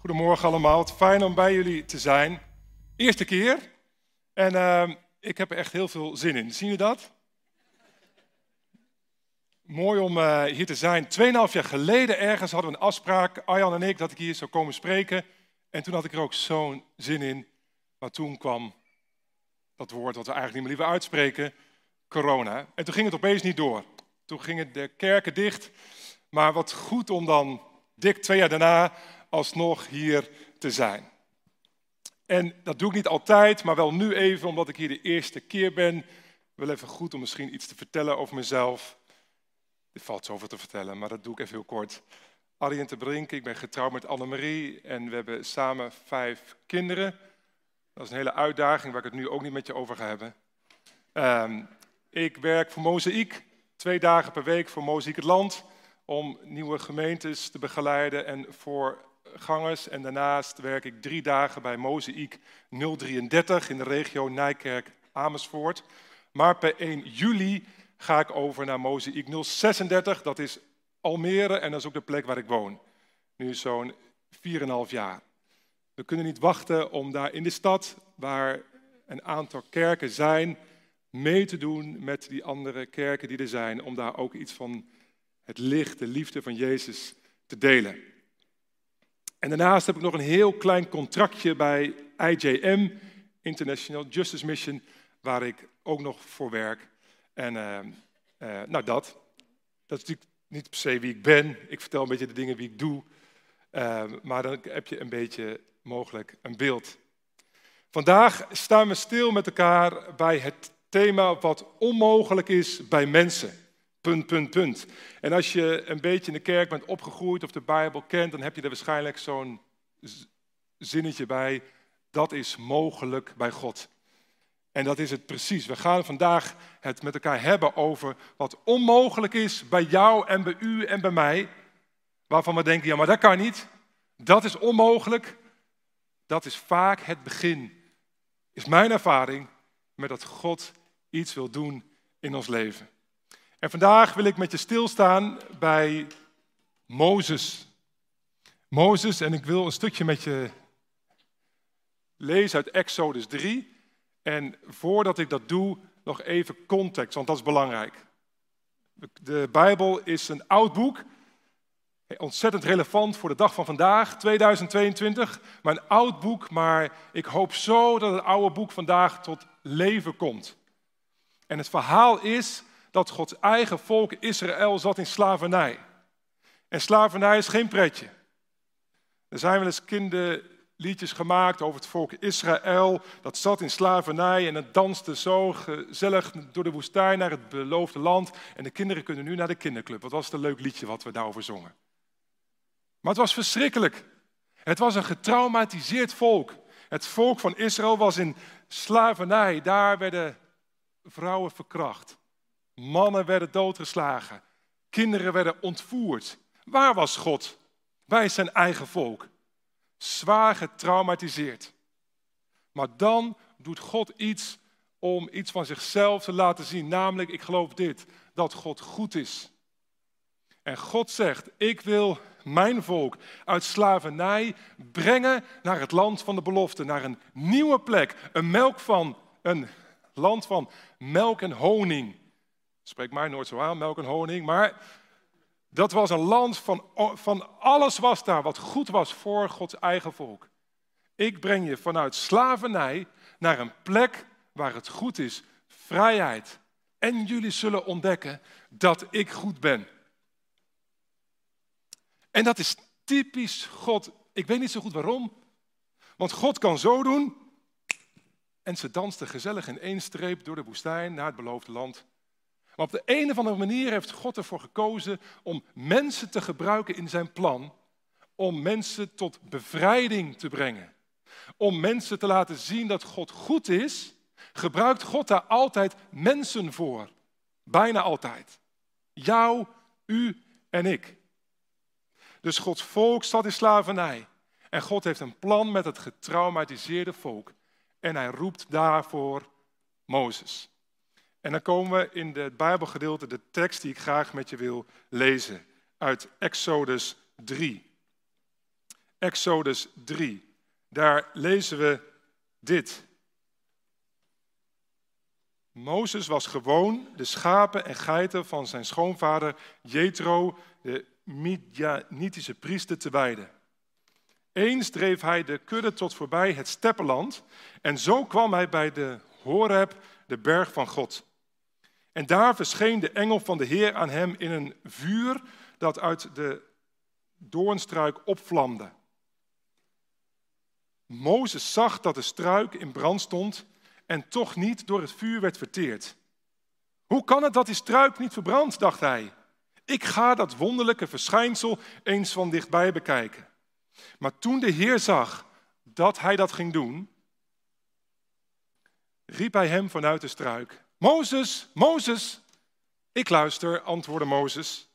Goedemorgen allemaal, fijn om bij jullie te zijn. Eerste keer en uh, ik heb er echt heel veel zin in. Zien jullie dat? Mooi om uh, hier te zijn. Tweeënhalf jaar geleden ergens hadden we een afspraak, Arjan en ik, dat ik hier zou komen spreken. En toen had ik er ook zo'n zin in. Maar toen kwam dat woord wat we eigenlijk niet meer liever uitspreken, corona. En toen ging het opeens niet door. Toen gingen de kerken dicht. Maar wat goed om dan dik twee jaar daarna alsnog hier te zijn. En dat doe ik niet altijd, maar wel nu even, omdat ik hier de eerste keer ben. Wel even goed om misschien iets te vertellen over mezelf. Er valt zoveel te vertellen, maar dat doe ik even heel kort. Arjen te Brink, ik ben getrouwd met Annemarie en we hebben samen vijf kinderen. Dat is een hele uitdaging waar ik het nu ook niet met je over ga hebben. Um, ik werk voor Mozaïek, twee dagen per week voor Mozaïek het Land, om nieuwe gemeentes te begeleiden en voor gangers. En daarnaast werk ik drie dagen bij Mozaïek 033 in de regio Nijkerk-Amersfoort. Maar per 1 juli ga ik over naar Mozaïek 036, dat is Almere en dat is ook de plek waar ik woon. Nu zo'n 4,5 jaar. We kunnen niet wachten om daar in de stad, waar een aantal kerken zijn, mee te doen met die andere kerken die er zijn, om daar ook iets van het licht, de liefde van Jezus te delen. En daarnaast heb ik nog een heel klein contractje bij IJM, International Justice Mission, waar ik ook nog voor werk. En uh, uh, nou dat, dat is natuurlijk niet per se wie ik ben. Ik vertel een beetje de dingen die ik doe. Uh, maar dan heb je een beetje mogelijk een beeld. Vandaag staan we stil met elkaar bij het thema wat onmogelijk is bij mensen. Punt, punt, punt. En als je een beetje in de kerk bent opgegroeid of de Bijbel kent, dan heb je er waarschijnlijk zo'n zinnetje bij. Dat is mogelijk bij God. En dat is het precies. We gaan vandaag het met elkaar hebben over wat onmogelijk is bij jou en bij u en bij mij. Waarvan we denken, ja maar dat kan niet. Dat is onmogelijk. Dat is vaak het begin, is mijn ervaring, met dat God iets wil doen in ons leven. En vandaag wil ik met je stilstaan bij Mozes. Mozes, en ik wil een stukje met je lezen uit Exodus 3. En voordat ik dat doe, nog even context, want dat is belangrijk. De Bijbel is een oud boek, ontzettend relevant voor de dag van vandaag, 2022. Maar een oud boek, maar ik hoop zo dat het oude boek vandaag tot leven komt. En het verhaal is dat Gods eigen volk Israël zat in slavernij. En slavernij is geen pretje. Er zijn wel eens kinderliedjes gemaakt over het volk Israël. Dat zat in slavernij en het danste zo gezellig door de woestijn naar het beloofde land. En de kinderen kunnen nu naar de kinderclub. Wat was het een leuk liedje wat we daarover zongen. Maar het was verschrikkelijk. Het was een getraumatiseerd volk. Het volk van Israël was in slavernij. Daar werden vrouwen verkracht. Mannen werden doodgeslagen. Kinderen werden ontvoerd. Waar was God? Bij zijn eigen volk. Zwaar getraumatiseerd. Maar dan doet God iets om iets van zichzelf te laten zien. Namelijk, ik geloof dit, dat God goed is. En God zegt, ik wil mijn volk uit slavernij brengen naar het land van de belofte, naar een nieuwe plek, een melk van een land van melk en honing. Spreek mij nooit zo aan, melk en honing. Maar dat was een land van, van alles was daar wat goed was voor Gods eigen volk. Ik breng je vanuit slavernij naar een plek waar het goed is, vrijheid. En jullie zullen ontdekken dat ik goed ben. En dat is typisch God. Ik weet niet zo goed waarom. Want God kan zo doen. En ze dansten gezellig in één streep door de woestijn naar het beloofde land. Maar op de een of andere manier heeft God ervoor gekozen om mensen te gebruiken in zijn plan. Om mensen tot bevrijding te brengen. Om mensen te laten zien dat God goed is, gebruikt God daar altijd mensen voor. Bijna altijd. Jou, u en ik. Dus Gods volk zat in slavernij. En God heeft een plan met het getraumatiseerde volk. En hij roept daarvoor Mozes. En dan komen we in het Bijbelgedeelte, de tekst die ik graag met je wil lezen, uit Exodus 3. Exodus 3. Daar lezen we dit. Mozes was gewoon de schapen en geiten van zijn schoonvader Jethro, de Midianitische priester, te wijden. Eens dreef hij de kudde tot voorbij het steppenland en zo kwam hij bij de Horeb, de berg van God. En daar verscheen de engel van de Heer aan hem in een vuur dat uit de doornstruik opvlamde. Mozes zag dat de struik in brand stond en toch niet door het vuur werd verteerd. Hoe kan het dat die struik niet verbrandt, dacht hij. Ik ga dat wonderlijke verschijnsel eens van dichtbij bekijken. Maar toen de Heer zag dat hij dat ging doen, riep hij hem vanuit de struik. Mozes, Mozes. Ik luister, antwoordde Mozes.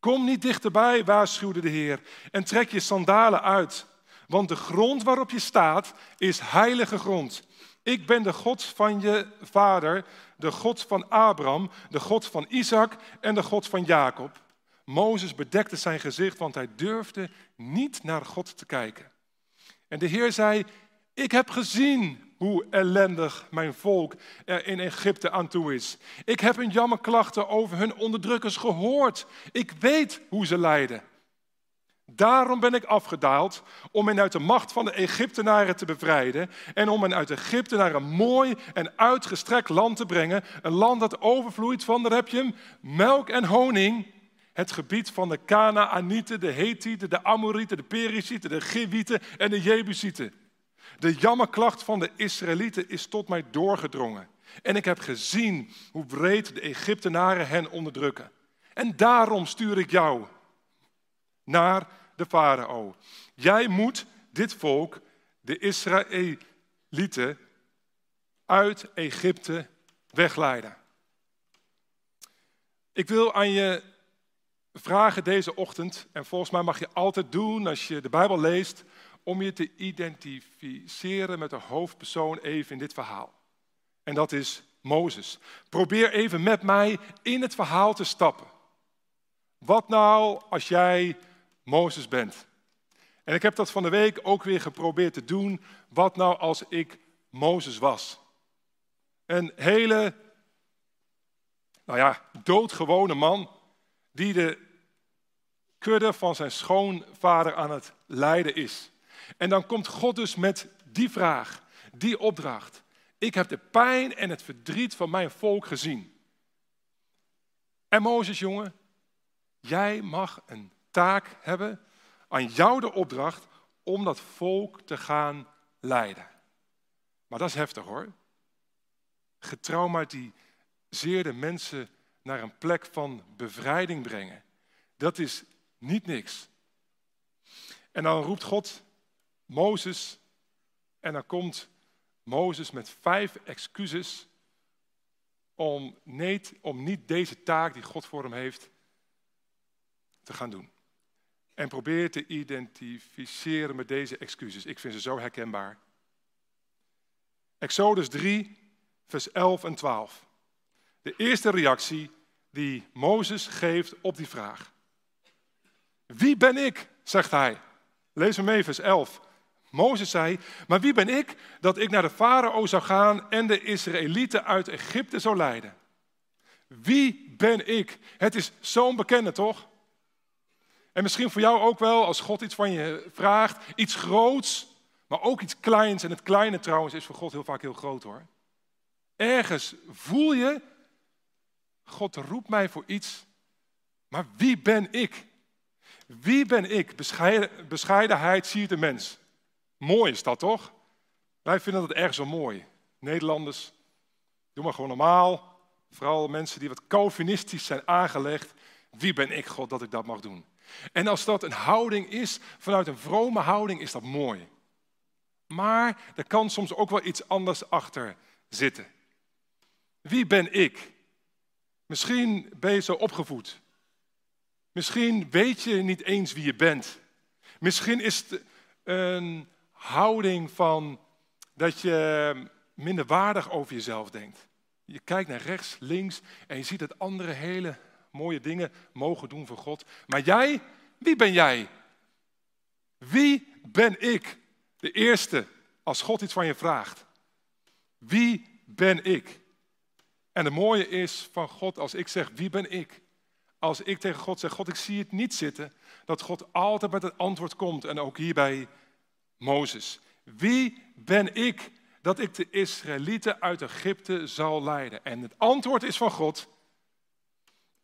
Kom niet dichterbij, waarschuwde de Heer, en trek je sandalen uit, want de grond waarop je staat is heilige grond. Ik ben de God van je vader, de God van Abraham, de God van Isaac en de God van Jacob. Mozes bedekte zijn gezicht, want hij durfde niet naar God te kijken. En de Heer zei, ik heb gezien hoe ellendig mijn volk er in Egypte aan toe is. Ik heb hun jammerklachten over hun onderdrukkers gehoord. Ik weet hoe ze lijden. Daarom ben ik afgedaald om hen uit de macht van de Egyptenaren te bevrijden en om hen uit Egypte naar een mooi en uitgestrekt land te brengen. Een land dat overvloeit van, daar heb je melk en honing. Het gebied van de Canaanieten, de Hethieten, de Amorieten, de Perizieten, de Gewieten en de Jebusieten. De jammerklacht van de Israëlieten is tot mij doorgedrongen. En ik heb gezien hoe breed de Egyptenaren hen onderdrukken. En daarom stuur ik jou naar de farao. Jij moet dit volk, de Israëlieten, uit Egypte wegleiden. Ik wil aan je vragen deze ochtend, en volgens mij mag je altijd doen als je de Bijbel leest, om je te identificeren met de hoofdpersoon even in dit verhaal. En dat is Mozes. Probeer even met mij in het verhaal te stappen. Wat nou als jij Mozes bent? En ik heb dat van de week ook weer geprobeerd te doen. Wat nou als ik Mozes was? Een hele, nou ja, doodgewone man die de kudde van zijn schoonvader aan het leiden is. En dan komt God dus met die vraag, die opdracht. Ik heb de pijn en het verdriet van mijn volk gezien. En Mozes, jongen, jij mag een taak hebben, aan jou de opdracht om dat volk te gaan leiden. Maar dat is heftig hoor. Getraumatiseerde mensen naar een plek van bevrijding brengen. Dat is niet niks. En dan roept God Mozes en dan komt Mozes met vijf excuses om niet, om niet deze taak die God voor hem heeft te gaan doen. En probeer te identificeren met deze excuses. Ik vind ze zo herkenbaar. Exodus 3, vers 11 en 12. De eerste reactie die Mozes geeft op die vraag. Wie ben ik, zegt hij. Lees me mee, vers 11. Mozes zei, maar wie ben ik dat ik naar de farao zou gaan en de Israëlieten uit Egypte zou leiden? Wie ben ik? Het is zo'n bekende, toch? En misschien voor jou ook wel, als God iets van je vraagt, iets groots, maar ook iets kleins. En het kleine trouwens is voor God heel vaak heel groot hoor. Ergens voel je, God roept mij voor iets, maar wie ben ik? Wie ben ik? Bescheiden, bescheidenheid ziet de mens. Mooi is dat toch? Wij vinden dat erg zo mooi. Nederlanders, doe maar gewoon normaal. Vooral mensen die wat Calvinistisch zijn aangelegd. Wie ben ik, God, dat ik dat mag doen? En als dat een houding is, vanuit een vrome houding, is dat mooi. Maar er kan soms ook wel iets anders achter zitten. Wie ben ik? Misschien ben je zo opgevoed. Misschien weet je niet eens wie je bent. Misschien is het een houding van dat je minder waardig over jezelf denkt. Je kijkt naar rechts, links en je ziet dat anderen hele mooie dingen mogen doen voor God. Maar jij, wie ben jij? Wie ben ik? De eerste, als God iets van je vraagt. Wie ben ik? En het mooie is van God, als ik zeg, wie ben ik? Als ik tegen God zeg, God, ik zie het niet zitten, dat God altijd met het antwoord komt. En ook hier bij Mozes. Wie ben ik dat ik de Israëlieten uit Egypte zal leiden? En het antwoord is van God,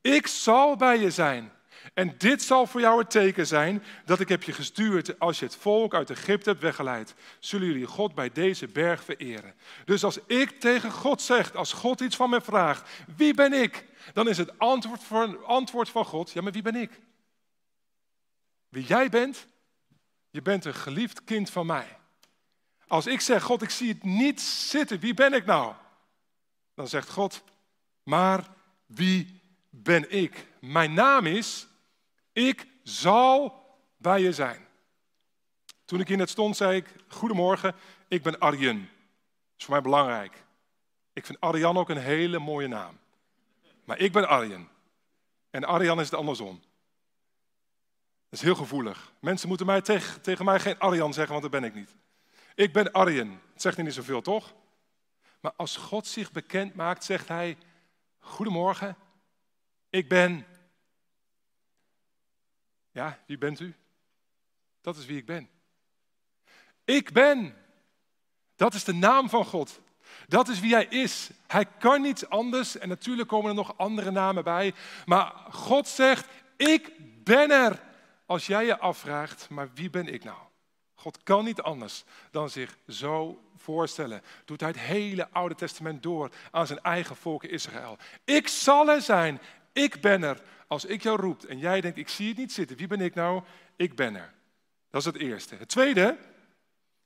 ik zal bij je zijn. En dit zal voor jou het teken zijn dat ik heb je gestuurd als je het volk uit Egypte hebt weggeleid. Zullen jullie God bij deze berg vereren. Dus als ik tegen God zeg, als God iets van me vraagt, wie ben ik? Dan is het antwoord, voor, antwoord van God, ja maar wie ben ik? Wie jij bent? Je bent een geliefd kind van mij. Als ik zeg, God, ik zie het niet zitten, wie ben ik nou? Dan zegt God, maar wie ben ik? Mijn naam is ik zal bij je zijn. Toen ik hier net stond, zei ik: Goedemorgen, ik ben Arjen. Dat is voor mij belangrijk. Ik vind Arjan ook een hele mooie naam. Maar ik ben Arjen. En Arjan is het andersom. Dat is heel gevoelig. Mensen moeten mij tegen, tegen mij geen Arjan zeggen, want dat ben ik niet. Ik ben Arjen. Het zegt niet zoveel, toch? Maar als God zich bekend maakt, zegt hij: Goedemorgen, ik ben ja, wie bent u? Dat is wie ik ben. Ik ben. Dat is de naam van God. Dat is wie Hij is. Hij kan niets anders. En natuurlijk komen er nog andere namen bij. Maar God zegt, ik ben er. Als jij je afvraagt, maar wie ben ik nou? God kan niet anders dan zich zo voorstellen. Doet hij het hele Oude Testament door aan zijn eigen volk Israël. Ik zal er zijn. Ik ben er. Als ik jou roep en jij denkt, ik zie het niet zitten, wie ben ik nou? Ik ben er. Dat is het eerste. Het tweede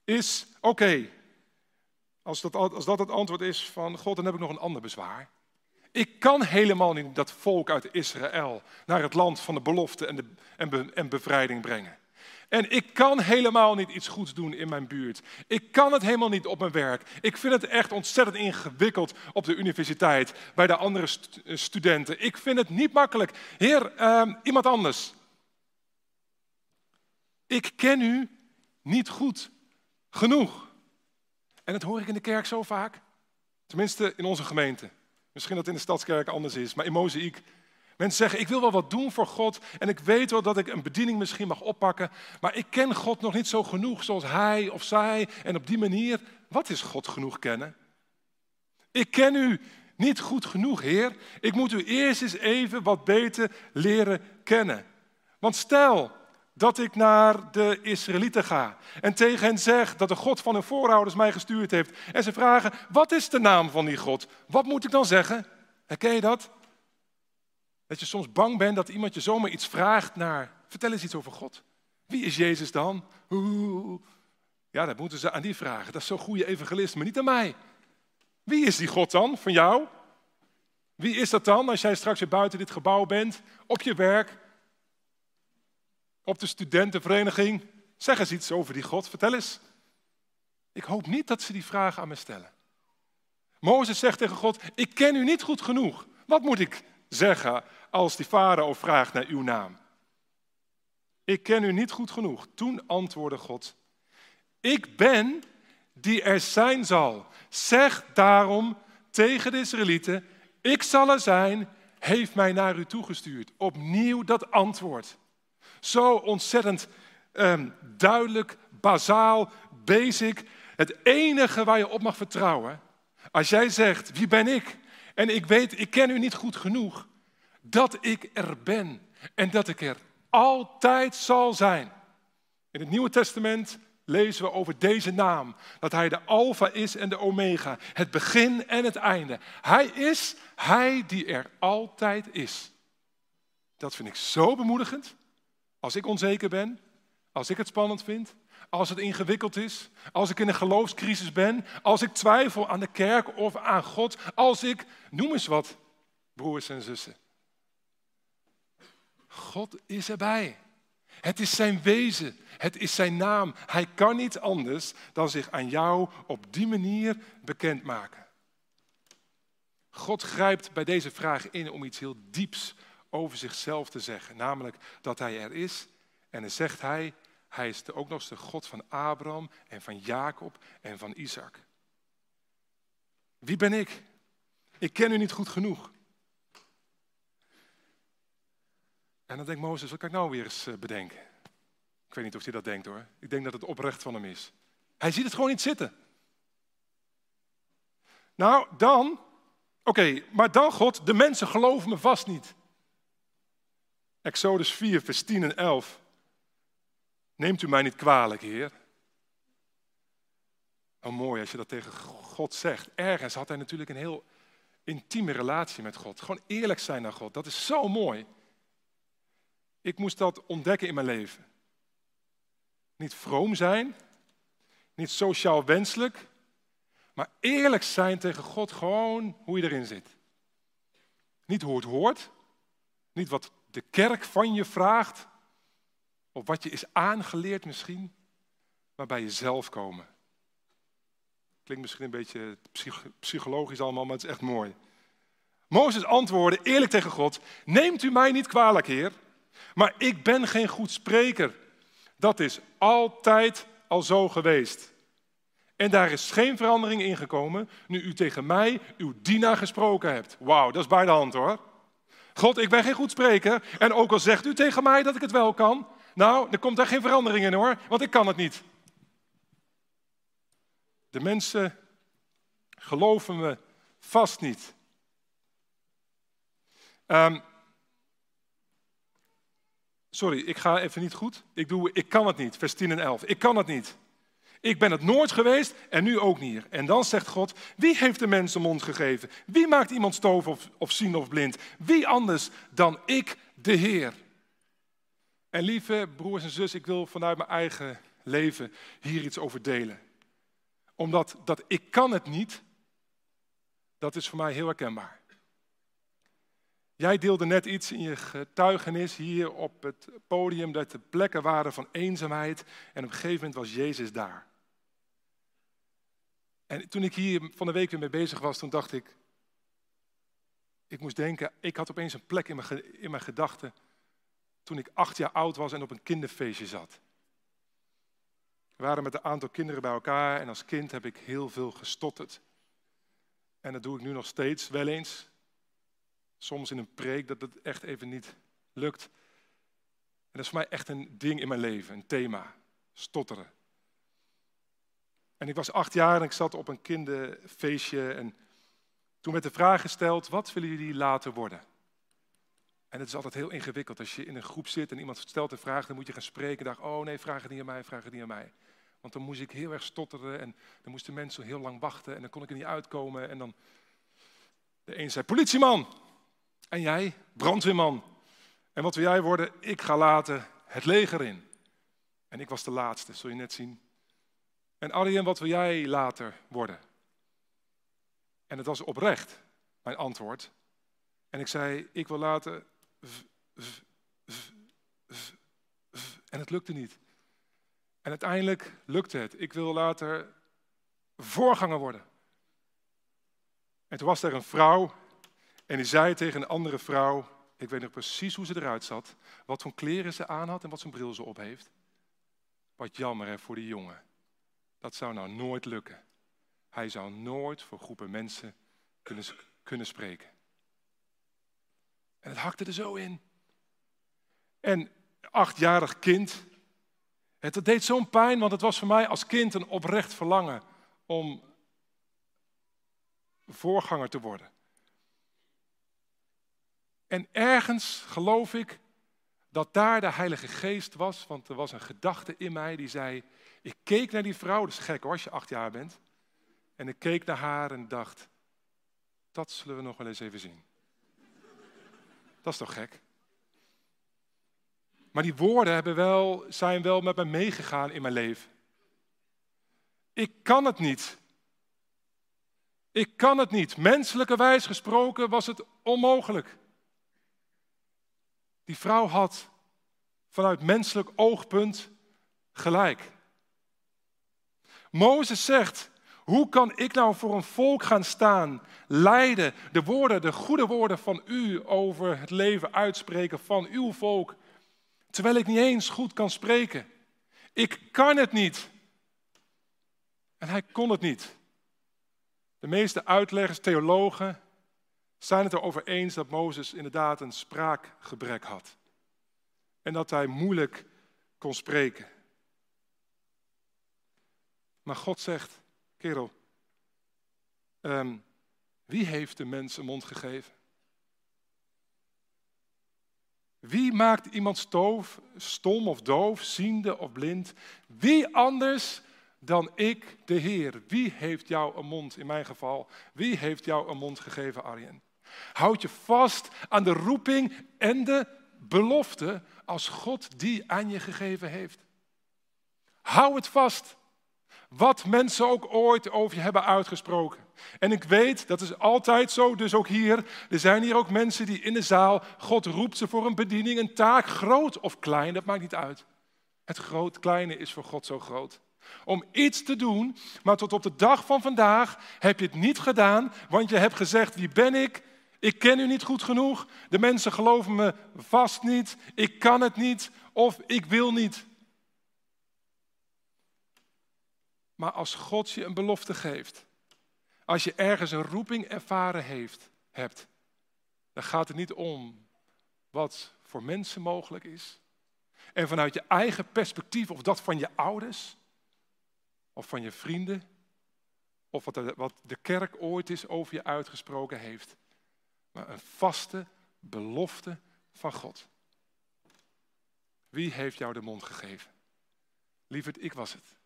is, oké, als, als dat het antwoord is van God, dan heb ik nog een ander bezwaar. Ik kan helemaal niet dat volk uit Israël naar het land van de belofte en, de, en, en bevrijding brengen. En ik kan helemaal niet iets goeds doen in mijn buurt. Ik kan het helemaal niet op mijn werk. Ik vind het echt ontzettend ingewikkeld op de universiteit, bij de andere eh, studenten. Ik vind het niet makkelijk. Heer, uh, iemand anders. Ik ken u niet goed genoeg. En dat hoor ik in de kerk zo vaak. Tenminste in onze gemeente. Misschien dat in de stadskerk anders is, maar in Mozaïek Mensen zeggen, ik wil wel wat doen voor God en ik weet wel dat ik een bediening misschien mag oppakken, maar ik ken God nog niet zo genoeg zoals hij of zij. En op die manier, wat is God genoeg kennen? Ik ken u niet goed genoeg, Heer. Ik moet u eerst eens even wat beter leren kennen. Want stel dat ik naar de Israëlieten ga en tegen hen zeg dat de God van hun voorouders mij gestuurd heeft en ze vragen, wat is de naam van die God? Wat moet ik dan zeggen? Herken je dat? Dat je soms bang bent dat iemand je zomaar iets vraagt naar, vertel eens iets over God. Wie is Jezus dan? Ja, dat moeten ze aan die vragen. Dat is zo'n goede evangelist, maar niet aan mij. Wie is die God dan, van jou? Wie is dat dan als jij straks weer buiten dit gebouw bent, op je werk, op de studentenvereniging? Zeg eens iets over die God, vertel eens. Ik hoop niet dat ze die vragen aan me stellen. Mozes zegt tegen God, ik ken u niet goed genoeg. Wat moet ik zeggen als die farao vraagt naar uw naam? Ik ken u niet goed genoeg. Toen antwoordde God, ik ben die er zijn zal. Zeg daarom tegen de Israëlieten, ik zal er zijn, heeft mij naar u toegestuurd. Opnieuw dat antwoord. Zo ontzettend um, duidelijk, bazaal, basic. Het enige waar je op mag vertrouwen, als jij zegt, wie ben ik? En ik weet, ik ken u niet goed genoeg, dat ik er ben en dat ik er altijd zal zijn. In het Nieuwe Testament lezen we over deze naam. Dat hij de alfa is en de omega. Het begin en het einde. Hij is hij die er altijd is. Dat vind ik zo bemoedigend. Als ik onzeker ben, als ik het spannend vind, als het ingewikkeld is, als ik in een geloofscrisis ben, als ik twijfel aan de kerk of aan God, als ik, noem eens wat, broers en zussen. God is erbij. Het is zijn wezen, het is zijn naam. Hij kan niet anders dan zich aan jou op die manier bekendmaken. God grijpt bij deze vraag in om iets heel dieps over zichzelf te zeggen, namelijk dat hij er is en dan zegt hij, Hij is ook nog eens de God van Abraham en van Jacob en van Isaac. Wie ben ik? Ik ken u niet goed genoeg. En dan denkt Mozes, wat kan ik nou weer eens eh, bedenken? Ik weet niet of hij dat denkt hoor. Ik denk dat het oprecht van hem is. Hij ziet het gewoon niet zitten. Nou, dan, oké, maar dan God, de mensen geloven me vast niet. Exodus 4, vers 10 en 11. Neemt u mij niet kwalijk, Heer. Oh, mooi als je dat tegen God zegt. Ergens had hij natuurlijk een heel intieme relatie met God. Gewoon eerlijk zijn naar God. Dat is zo mooi. Ik moest dat ontdekken in mijn leven. Niet vroom zijn, niet sociaal wenselijk, maar eerlijk zijn tegen God, gewoon hoe je erin zit. Niet hoe het hoort, niet wat de kerk van je vraagt, of wat je is aangeleerd misschien, maar bij jezelf komen. Klinkt misschien een beetje psychologisch allemaal, maar het is echt mooi. Mozes antwoordde eerlijk tegen God: Neemt u mij niet kwalijk, Heer, maar ik ben geen goed spreker. Dat is altijd al zo geweest. En daar is geen verandering in gekomen nu u tegen mij, uw dienaar, gesproken hebt. Wauw, dat is bij de hand hoor. God, ik ben geen goed spreker. En ook al zegt u tegen mij dat ik het wel kan, nou, er komt daar geen verandering in hoor, want ik kan het niet. De mensen geloven me vast niet. Um, sorry, ik ga even niet goed. Ik doe, ik kan het niet, vers 10 en 11. Ik kan het niet. Ik ben het nooit geweest en nu ook niet. En dan zegt God, wie heeft de mens een mond gegeven? Wie maakt iemand stoof of, of zien of blind? Wie anders dan ik, de Heer? En lieve broers en zus, ik wil vanuit mijn eigen leven hier iets over delen. Omdat dat ik kan het niet, dat is voor mij heel herkenbaar. Jij deelde net iets in je getuigenis hier op het podium dat er plekken waren van eenzaamheid en op een gegeven moment was Jezus daar. En toen ik hier van de week weer mee bezig was, toen dacht ik, ik moest denken, ik had opeens een plek in mijn, in mijn gedachten toen ik acht jaar oud was en op een kinderfeestje zat. We waren met een aantal kinderen bij elkaar en als kind heb ik heel veel gestotterd. En dat doe ik nu nog steeds, wel eens. Soms in een preek dat het echt even niet lukt. En dat is voor mij echt een ding in mijn leven, een thema. Stotteren. En ik was acht jaar en ik zat op een kinderfeestje en toen werd de vraag gesteld, wat willen jullie later worden? En het is altijd heel ingewikkeld als je in een groep zit en iemand stelt een vraag, dan moet je gaan spreken. En dacht, oh nee, vraag het niet aan mij, vraag het niet aan mij. Want dan moest ik heel erg stotteren en dan moesten mensen heel lang wachten en dan kon ik er niet uitkomen. En dan, de een zei, politieman. En jij, brandweerman. En wat wil jij worden? Ik ga later het leger in. En ik was de laatste, zul je net zien. En Arjen, wat wil jij later worden? En het was oprecht, mijn antwoord. En ik zei, ik wil later en het lukte niet. En uiteindelijk lukte het. Ik wil later voorganger worden. En toen was er een vrouw en die zei tegen een andere vrouw, ik weet nog precies hoe ze eruit zat, wat voor kleren ze aan had en wat zijn bril ze op heeft. Wat jammer hè, voor die jongen. Dat zou nou nooit lukken. Hij zou nooit voor groepen mensen kunnen, kunnen spreken. En het hakte er zo in. En achtjarig kind. Het deed zo'n pijn, want het was voor mij als kind een oprecht verlangen om voorganger te worden. En ergens geloof ik dat daar de Heilige Geest was, want er was een gedachte in mij die zei, ik keek naar die vrouw, dat is gek hoor als je acht jaar bent, en ik keek naar haar en dacht, dat zullen we nog wel eens even zien. Dat is toch gek? Maar die woorden hebben wel, zijn wel met me meegegaan in mijn leven. Ik kan het niet. Ik kan het niet. Menselijke wijs gesproken was het onmogelijk. Die vrouw had vanuit menselijk oogpunt gelijk. Mozes zegt, hoe kan ik nou voor een volk gaan staan, leiden, de woorden, de goede woorden van u over het leven uitspreken van uw volk, terwijl ik niet eens goed kan spreken? Ik kan het niet. En hij kon het niet. De meeste uitleggers, theologen, zijn het erover eens dat Mozes inderdaad een spraakgebrek had. En dat hij moeilijk kon spreken. Maar God zegt, kerel, ehm, wie heeft de mens een mond gegeven? Wie maakt iemand stoof, stom of doof, ziende of blind? Wie anders dan ik, de Heer? Wie heeft jou een mond, in mijn geval? Wie heeft jou een mond gegeven, Arjen? Houd je vast aan de roeping en de belofte als God die aan je gegeven heeft. Hou het vast. Wat mensen ook ooit over je hebben uitgesproken. En ik weet, dat is altijd zo, dus ook hier. Er zijn hier ook mensen die in de zaal, God roept ze voor een bediening, een taak, groot of klein, dat maakt niet uit. Het groot, kleine is voor God zo groot. Om iets te doen, maar tot op de dag van vandaag heb je het niet gedaan, want je hebt gezegd, wie ben ik? Ik ken u niet goed genoeg. De mensen geloven me vast niet. Ik kan het niet of ik wil niet. Maar als God je een belofte geeft, als je ergens een roeping ervaren heeft, hebt, dan gaat het niet om wat voor mensen mogelijk is. En vanuit je eigen perspectief, of dat van je ouders, of van je vrienden, of wat de, wat de kerk ooit is over je uitgesproken heeft maar een vaste belofte van God. Wie heeft jou de mond gegeven? Lieverd, ik was het.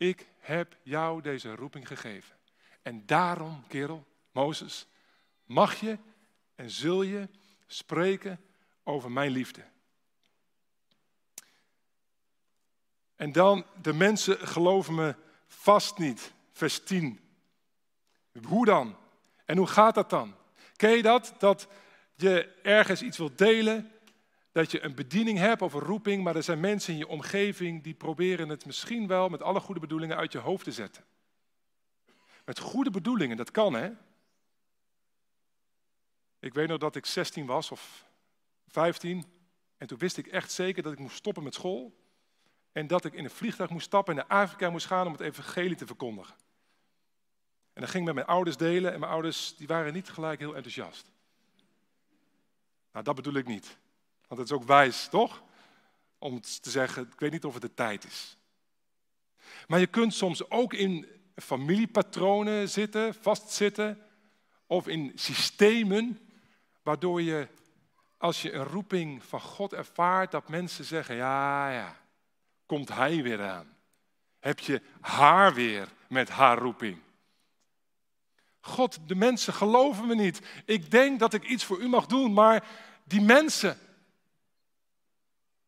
Ik heb jou deze roeping gegeven. En daarom, kerel, Mozes, mag je en zul je spreken over mijn liefde. En dan, de mensen geloven me vast niet. Vers 10. Hoe dan? En hoe gaat dat dan? Ken je dat? Dat je ergens iets wilt delen, dat je een bediening hebt of een roeping, maar er zijn mensen in je omgeving die proberen het misschien wel met alle goede bedoelingen uit je hoofd te zetten. Met goede bedoelingen, dat kan hè. Ik weet nog dat ik 16 was of 15 en toen wist ik echt zeker dat ik moest stoppen met school en dat ik in een vliegtuig moest stappen en naar Afrika moest gaan om het evangelie te verkondigen. En dat ging met mijn ouders delen en mijn ouders die waren niet gelijk heel enthousiast. Nou, dat bedoel ik niet. Want het is ook wijs, toch? Om te zeggen, ik weet niet of het de tijd is. Maar je kunt soms ook in familiepatronen zitten, vastzitten, of in systemen, waardoor je, als je een roeping van God ervaart, dat mensen zeggen, ja, ja, komt hij weer aan. Heb je haar weer met haar roeping. God, de mensen geloven me niet. Ik denk dat ik iets voor u mag doen, maar die mensen.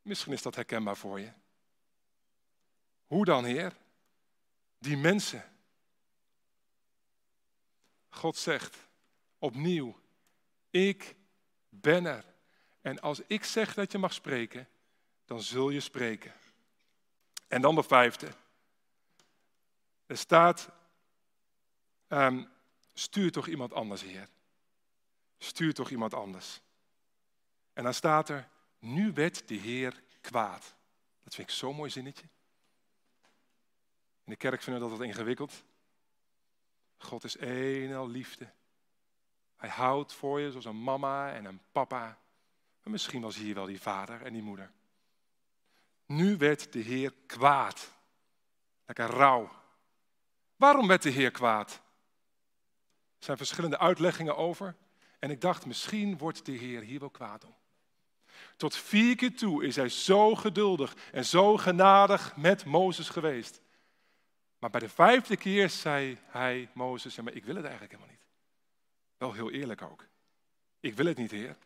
Misschien is dat herkenbaar voor je. Hoe dan, Heer? Die mensen. God zegt opnieuw, ik ben er. En als ik zeg dat je mag spreken, dan zul je spreken. En dan de vijfde. Er staat, um, Stuur toch iemand anders, Heer. Stuur toch iemand anders. En dan staat er, nu werd de Heer kwaad. Dat vind ik zo'n mooi zinnetje. In de kerk vinden we dat wat ingewikkeld. God is één al liefde. Hij houdt voor je zoals een mama en een papa. Maar misschien was hier wel die vader en die moeder. Nu werd de Heer kwaad. Lekker rauw. Waarom werd de Heer kwaad? Er zijn verschillende uitleggingen over. En ik dacht, misschien wordt de Heer hier wel kwaad om. Tot vier keer toe is hij zo geduldig en zo genadig met Mozes geweest. Maar bij de vijfde keer zei hij, Mozes, ja, maar ik wil het eigenlijk helemaal niet. Wel heel eerlijk ook. Ik wil het niet, Heer.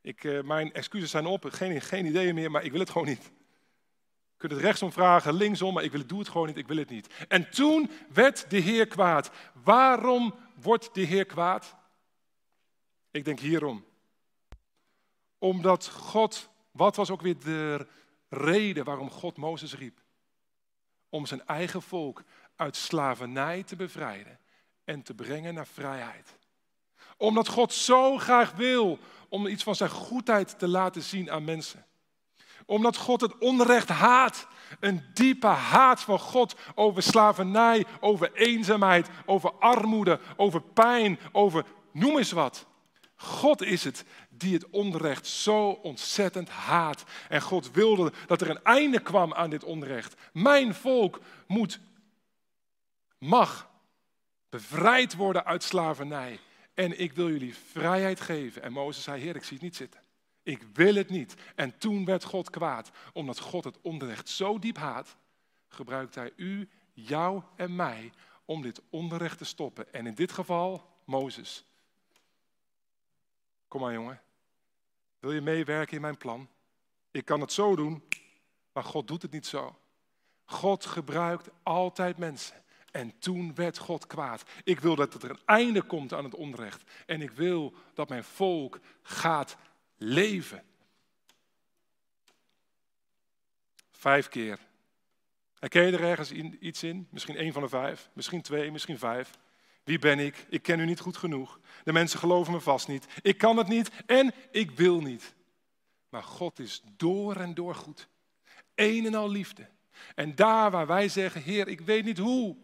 Ik, uh, mijn excuses zijn op, geen, geen ideeën meer, maar ik wil het gewoon niet. Je kunt het rechtsom vragen, linksom, maar ik wil het, doe het gewoon niet, ik wil het niet. En toen werd de Heer kwaad. Waarom wordt de Heer kwaad? Ik denk hierom. Omdat God, wat was ook weer de reden waarom God Mozes riep? Om zijn eigen volk uit slavernij te bevrijden en te brengen naar vrijheid. Omdat God zo graag wil om iets van zijn goedheid te laten zien aan mensen. Omdat God het onrecht haat. Een diepe haat van God over slavernij, over eenzaamheid, over armoede, over pijn, over noem eens wat. God is het die het onrecht zo ontzettend haat. En God wilde dat er een einde kwam aan dit onrecht. Mijn volk moet, mag bevrijd worden uit slavernij. En ik wil jullie vrijheid geven. En Mozes zei, Heer, ik zie het niet zitten. Ik wil het niet. En toen werd God kwaad. Omdat God het onrecht zo diep haat, gebruikt hij u, jou en mij om dit onrecht te stoppen. En in dit geval Mozes. Kom maar jongen. Wil je meewerken in mijn plan? Ik kan het zo doen, maar God doet het niet zo. God gebruikt altijd mensen. En toen werd God kwaad. Ik wil dat er een einde komt aan het onrecht. En ik wil dat mijn volk gaat leven. Vijf keer. Herken je er ergens iets in? Misschien één van de vijf, misschien twee, misschien vijf. Wie ben ik? Ik ken u niet goed genoeg. De mensen geloven me vast niet. Ik kan het niet en ik wil niet. Maar God is door en door goed. Een en al liefde. En daar waar wij zeggen, Heer, ik weet niet hoe.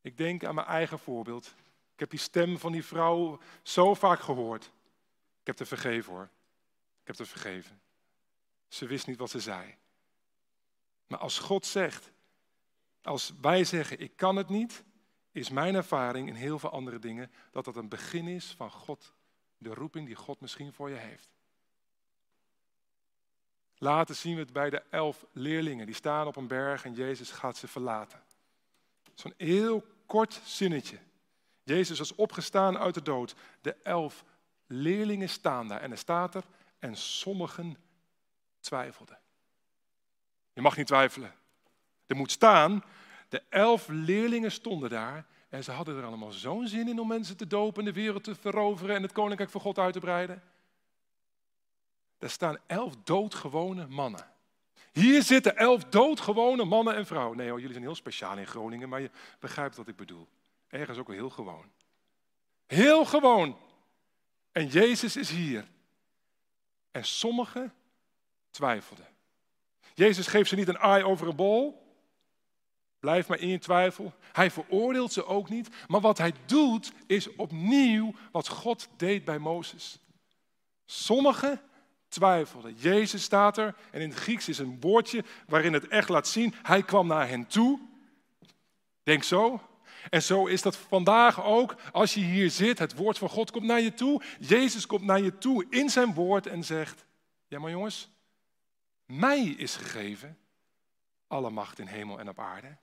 Ik denk aan mijn eigen voorbeeld. Ik heb die stem van die vrouw zo vaak gehoord. Ik heb te vergeven hoor. Ik heb te vergeven. Ze wist niet wat ze zei. Maar als God zegt, als wij zeggen, ik kan het niet, is mijn ervaring in heel veel andere dingen dat dat een begin is van God, de roeping die God misschien voor je heeft. Later zien we het bij de elf leerlingen. Die staan op een berg en Jezus gaat ze verlaten. Zo'n heel kort zinnetje. Jezus is opgestaan uit de dood. De elf leerlingen staan daar. En er staat er, en sommigen twijfelden. Je mag niet twijfelen. Er moet staan, de elf leerlingen stonden daar en ze hadden er allemaal zo'n zin in om mensen te dopen, de wereld te veroveren en het koninkrijk van God uit te breiden. Daar staan elf doodgewone mannen. Hier zitten elf doodgewone mannen en vrouwen. Nee jullie zijn heel speciaal in Groningen, maar je begrijpt wat ik bedoel. Ergens ook wel heel gewoon. Heel gewoon. En Jezus is hier. En sommigen twijfelden. Jezus geeft ze niet een eye over een bol. Blijf maar in je twijfel. Hij veroordeelt ze ook niet. Maar wat hij doet is opnieuw wat God deed bij Mozes. Sommigen twijfelden. Jezus staat er en in het Grieks is een woordje waarin het echt laat zien. Hij kwam naar hen toe. Denk zo. En zo is dat vandaag ook. Als je hier zit, het woord van God komt naar je toe. Jezus komt naar je toe in zijn woord en zegt: Ja, maar jongens, mij is gegeven alle macht in hemel en op aarde.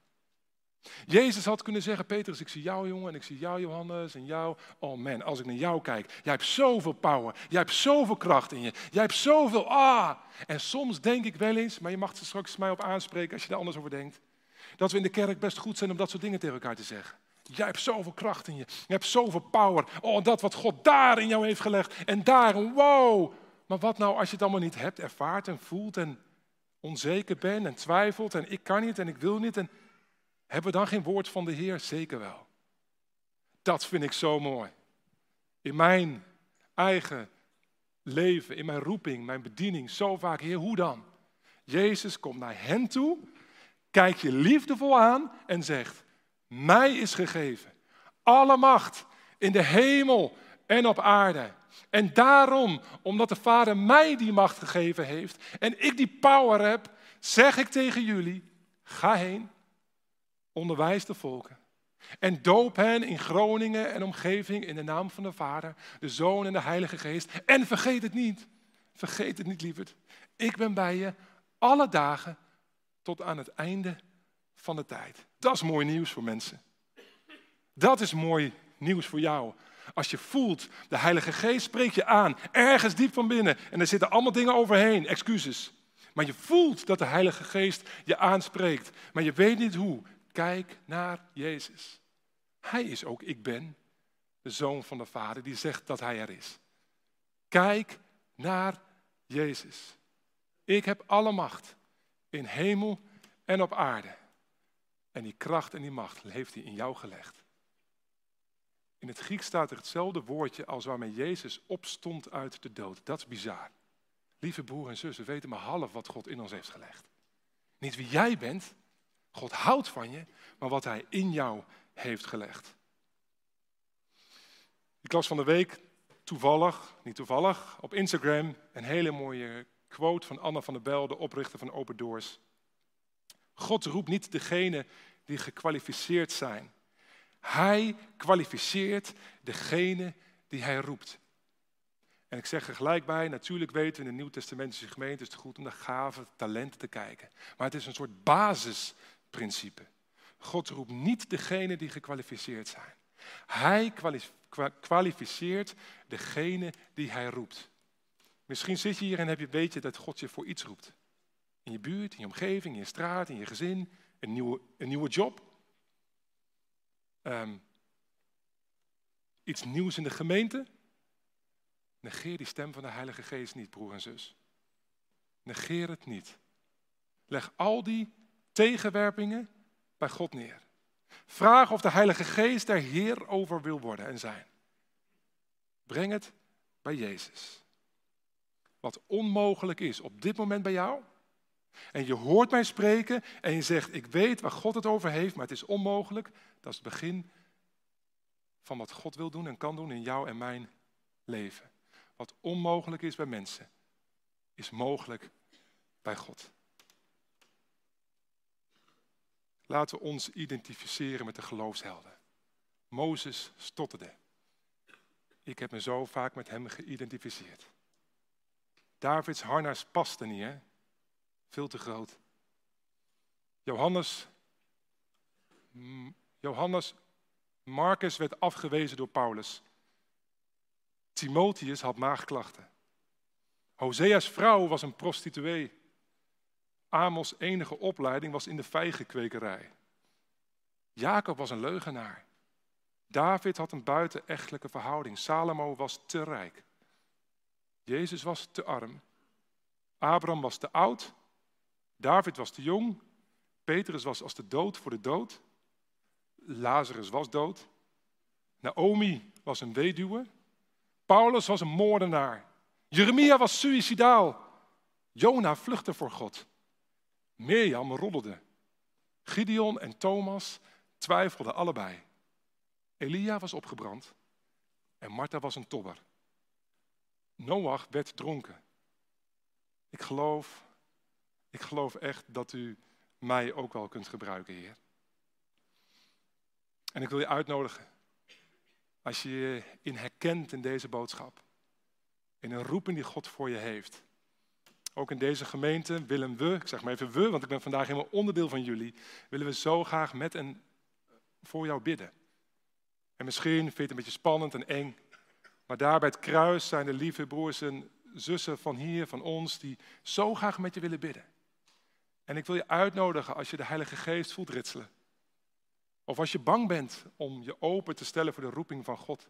Jezus had kunnen zeggen, Petrus, ik zie jou jongen en ik zie jou Johannes en jou. Oh man, als ik naar jou kijk, jij hebt zoveel power, jij hebt zoveel kracht in je, jij hebt zoveel, ah. En soms denk ik wel eens, maar je mag er straks mij op aanspreken als je daar anders over denkt, dat we in de kerk best goed zijn om dat soort dingen tegen elkaar te zeggen. Jij hebt zoveel kracht in je, je hebt zoveel power. Oh, dat wat God daar in jou heeft gelegd en daar, wow. Maar wat nou als je het allemaal niet hebt, ervaart en voelt en onzeker bent en twijfelt en ik kan niet en ik wil niet en hebben we dan geen woord van de Heer? Zeker wel. Dat vind ik zo mooi. In mijn eigen leven, in mijn roeping, mijn bediening, zo vaak, Heer, hoe dan? Jezus komt naar hen toe, kijkt je liefdevol aan en zegt, mij is gegeven alle macht in de hemel en op aarde. En daarom, omdat de Vader mij die macht gegeven heeft en ik die power heb, zeg ik tegen jullie, ga heen onderwijs de volken. En doop hen in Groningen en omgeving in de naam van de Vader, de Zoon en de Heilige Geest. En vergeet het niet, vergeet het niet lieverd. Ik ben bij je alle dagen tot aan het einde van de tijd. Dat is mooi nieuws voor mensen. Dat is mooi nieuws voor jou. Als je voelt, de Heilige Geest spreekt je aan, ergens diep van binnen. En er zitten allemaal dingen overheen, excuses. Maar je voelt dat de Heilige Geest je aanspreekt. Maar je weet niet hoe. Kijk naar Jezus. Hij is ook ik ben, de zoon van de Vader, die zegt dat hij er is. Kijk naar Jezus. Ik heb alle macht in hemel en op aarde. En die kracht en die macht heeft hij in jou gelegd. In het Grieks staat er hetzelfde woordje als waarmee Jezus opstond uit de dood. Dat is bizar. Lieve broer en zus, we weten maar half wat God in ons heeft gelegd. Niet wie jij bent, God houdt van je, maar wat Hij in jou heeft gelegd. Ik las van de week toevallig, niet toevallig, op Instagram een hele mooie quote van Anna van der Bel, de oprichter van Open Doors. God roept niet degene die gekwalificeerd zijn. Hij kwalificeert degene die hij roept. En ik zeg er gelijk bij, natuurlijk weten we in de Nieuw-Testamentische gemeente is het goed om naar gaven, talenten te kijken. Maar het is een soort basisprincipe. God roept niet degene die gekwalificeerd zijn. Hij kwalificeert degene die hij roept. Misschien zit je hier en heb je weet je dat God je voor iets roept. In je buurt, in je omgeving, in je straat, in je gezin, een nieuwe, een nieuwe job. Um, iets nieuws in de gemeente. Negeer die stem van de Heilige Geest niet, broer en zus. Negeer het niet. Leg al die tegenwerpingen bij God neer. Vraag of de Heilige Geest er Heer over wil worden en zijn. Breng het bij Jezus. Wat onmogelijk is op dit moment bij jou. En je hoort mij spreken en je zegt, ik weet waar God het over heeft, maar het is onmogelijk. Dat is het begin van wat God wil doen en kan doen in jou en mijn leven. Wat onmogelijk is bij mensen, is mogelijk bij God. Laten we ons identificeren met de geloofshelden. Mozes stotterde. Ik heb me zo vaak met hem geïdentificeerd. Davids harnas paste niet, hè? Veel te groot. Johannes, Johannes Marcus werd afgewezen door Paulus. Timotheus had maagklachten. Hosea's vrouw was een prostituee. Amos' enige opleiding was in de vijgenkwekerij. Jacob was een leugenaar. David had een buitenechtelijke verhouding. Salomo was te rijk. Jezus was te arm. Abraham was te oud. David was te jong. Petrus was als de dood voor de dood. Lazarus was dood. Naomi was een weduwe. Paulus was een moordenaar. Jeremia was suicidaal. Jona vluchtte voor God. Mirjam roddelde. Gideon en Thomas twijfelden allebei. Elia was opgebrand en Martha was een tobber. Noach werd dronken. Ik geloof, ik geloof echt dat u mij ook wel kunt gebruiken, Heer. En ik wil je uitnodigen, als je je in herkent in deze boodschap, in een roeping die God voor je heeft. Ook in deze gemeente willen we, ik zeg maar even we, want ik ben vandaag helemaal onderdeel van jullie, willen we zo graag met en voor jou bidden. En misschien vind je het een beetje spannend en eng, maar daar bij het kruis zijn de lieve broers en zussen van hier, van ons, die zo graag met je willen bidden. En ik wil je uitnodigen als je de Heilige Geest voelt ritselen. Of als je bang bent om je open te stellen voor de roeping van God.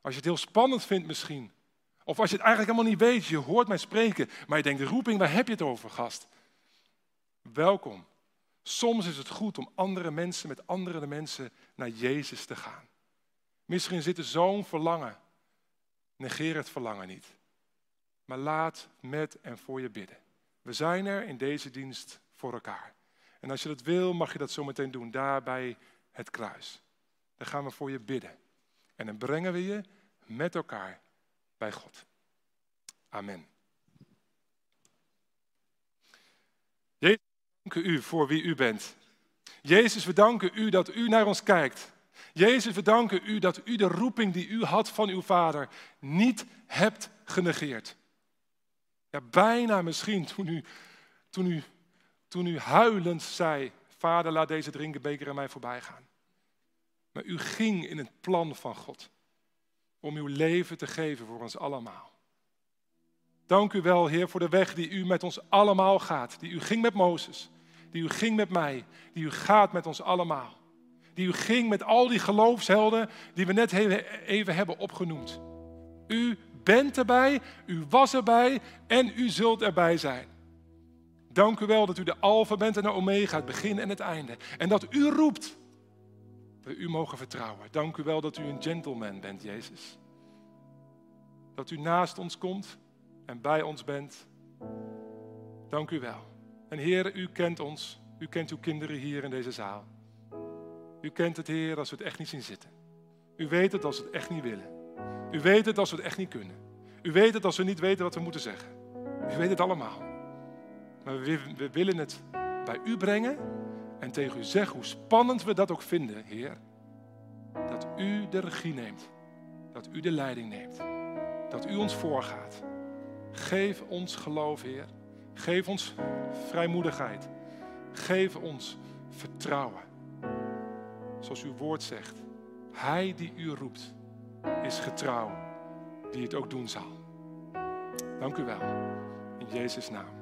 Als je het heel spannend vindt misschien. Of als je het eigenlijk helemaal niet weet, je hoort mij spreken, maar je denkt, de roeping, waar heb je het over, gast? Welkom. Soms is het goed om andere mensen met andere mensen naar Jezus te gaan. Misschien zit er zo'n verlangen. Negeer het verlangen niet. Maar laat met en voor je bidden. We zijn er in deze dienst voor elkaar. En als je dat wil, mag je dat zo meteen doen, daar bij het kruis. Dan gaan we voor je bidden. En dan brengen we je met elkaar bij God. Amen. Jezus, we danken u voor wie u bent. Jezus, we danken u dat u naar ons kijkt. Jezus, we danken u dat u de roeping die u had van uw vader niet hebt genegeerd. Ja, bijna misschien toen u, toen u toen u huilend zei, Vader, laat deze drinkenbeker aan mij voorbij gaan. Maar u ging in het plan van God om uw leven te geven voor ons allemaal. Dank u wel, Heer, voor de weg die u met ons allemaal gaat. Die u ging met Mozes, die u ging met mij, die u gaat met ons allemaal. Die u ging met al die geloofshelden die we net even hebben opgenoemd. U bent erbij, u was erbij en u zult erbij zijn. Dank u wel dat u de Alpha bent en de Omega, het begin en het einde. En dat u roept. We u mogen vertrouwen. Dank u wel dat u een gentleman bent, Jezus. Dat u naast ons komt en bij ons bent. Dank u wel. En Heer, u kent ons. U kent uw kinderen hier in deze zaal. U kent het, Heer, als we het echt niet zien zitten. U weet het als we het echt niet willen. U weet het als we het echt niet kunnen. U weet het als we niet weten wat we moeten zeggen. U weet het allemaal. Maar we, we willen het bij u brengen en tegen u zeggen hoe spannend we dat ook vinden, Heer. Dat u de regie neemt. Dat u de leiding neemt. Dat u ons voorgaat. Geef ons geloof, Heer. Geef ons vrijmoedigheid. Geef ons vertrouwen. Zoals uw woord zegt. Hij die u roept, is getrouw, die het ook doen zal. Dank u wel. In Jezus' naam.